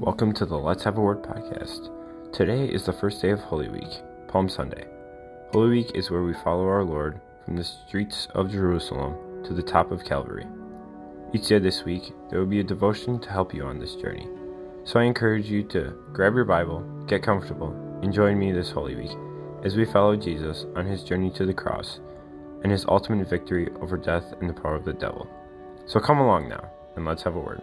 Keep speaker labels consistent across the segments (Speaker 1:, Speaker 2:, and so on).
Speaker 1: Welcome to the Let's Have a Word podcast. Today is the first day of Holy Week, Palm Sunday. Holy Week is where we follow our Lord from the streets of Jerusalem to the top of Calvary. Each day this week, there will be a devotion to help you on this journey. So I encourage you to grab your Bible, get comfortable, and join me this Holy Week as we follow Jesus on his journey to the cross and his ultimate victory over death and the power of the devil. So come along now, and let's have a word.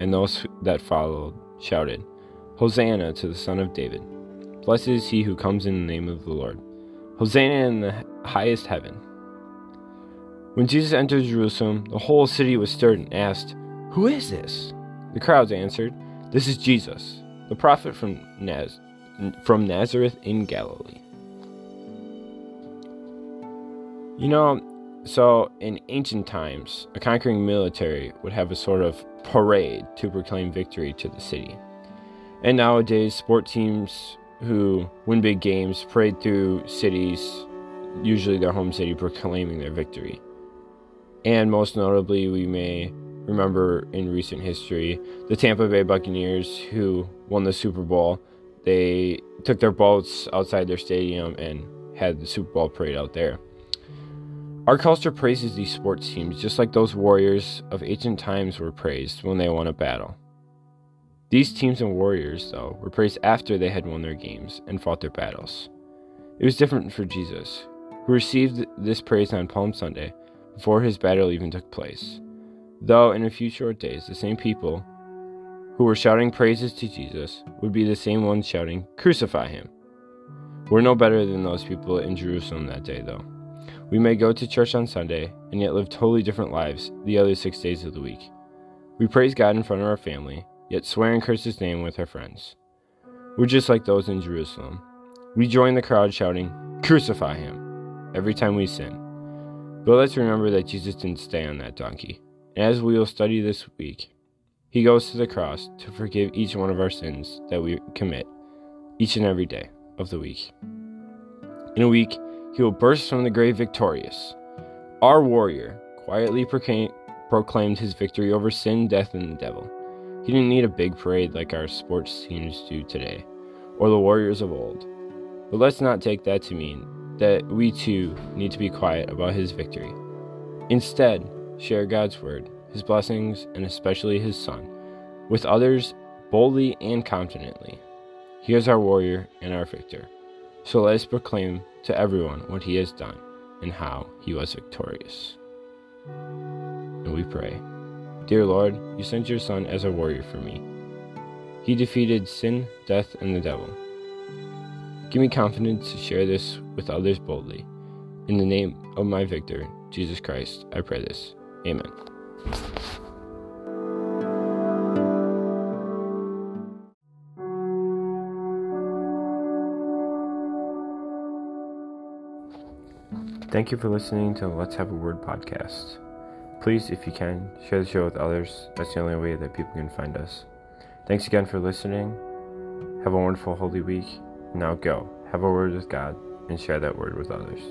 Speaker 1: and those that followed shouted, Hosanna to the Son of David. Blessed is he who comes in the name of the Lord. Hosanna in the highest heaven. When Jesus entered Jerusalem, the whole city was stirred and asked, Who is this? The crowds answered, This is Jesus, the prophet from, Naz- from Nazareth in Galilee. You know, so in ancient times, a conquering military would have a sort of parade to proclaim victory to the city. And nowadays, sport teams who win big games parade through cities, usually their home city, proclaiming their victory. And most notably, we may remember in recent history the Tampa Bay Buccaneers who won the Super Bowl. They took their boats outside their stadium and had the Super Bowl parade out there. Our culture praises these sports teams just like those warriors of ancient times were praised when they won a battle. These teams and warriors, though, were praised after they had won their games and fought their battles. It was different for Jesus, who received this praise on Palm Sunday before his battle even took place. Though in a few short days, the same people who were shouting praises to Jesus would be the same ones shouting, Crucify him. We're no better than those people in Jerusalem that day, though. We may go to church on Sunday and yet live totally different lives the other six days of the week. We praise God in front of our family, yet swear and curse His name with our friends. We're just like those in Jerusalem. We join the crowd shouting, Crucify Him, every time we sin. But let's remember that Jesus didn't stay on that donkey. And as we will study this week, He goes to the cross to forgive each one of our sins that we commit each and every day of the week. In a week, he will burst from the grave victorious. Our warrior quietly proclaimed his victory over sin, death, and the devil. He didn't need a big parade like our sports teams do today, or the warriors of old. But let's not take that to mean that we too need to be quiet about his victory. Instead, share God's word, his blessings, and especially his Son, with others boldly and confidently. He is our warrior and our victor. So let us proclaim to everyone what he has done and how he was victorious. And we pray Dear Lord, you sent your Son as a warrior for me. He defeated sin, death, and the devil. Give me confidence to share this with others boldly. In the name of my victor, Jesus Christ, I pray this. Amen. Thank you for listening to Let's Have a Word podcast. Please, if you can, share the show with others. That's the only way that people can find us. Thanks again for listening. Have a wonderful Holy Week. Now go, have a word with God, and share that word with others.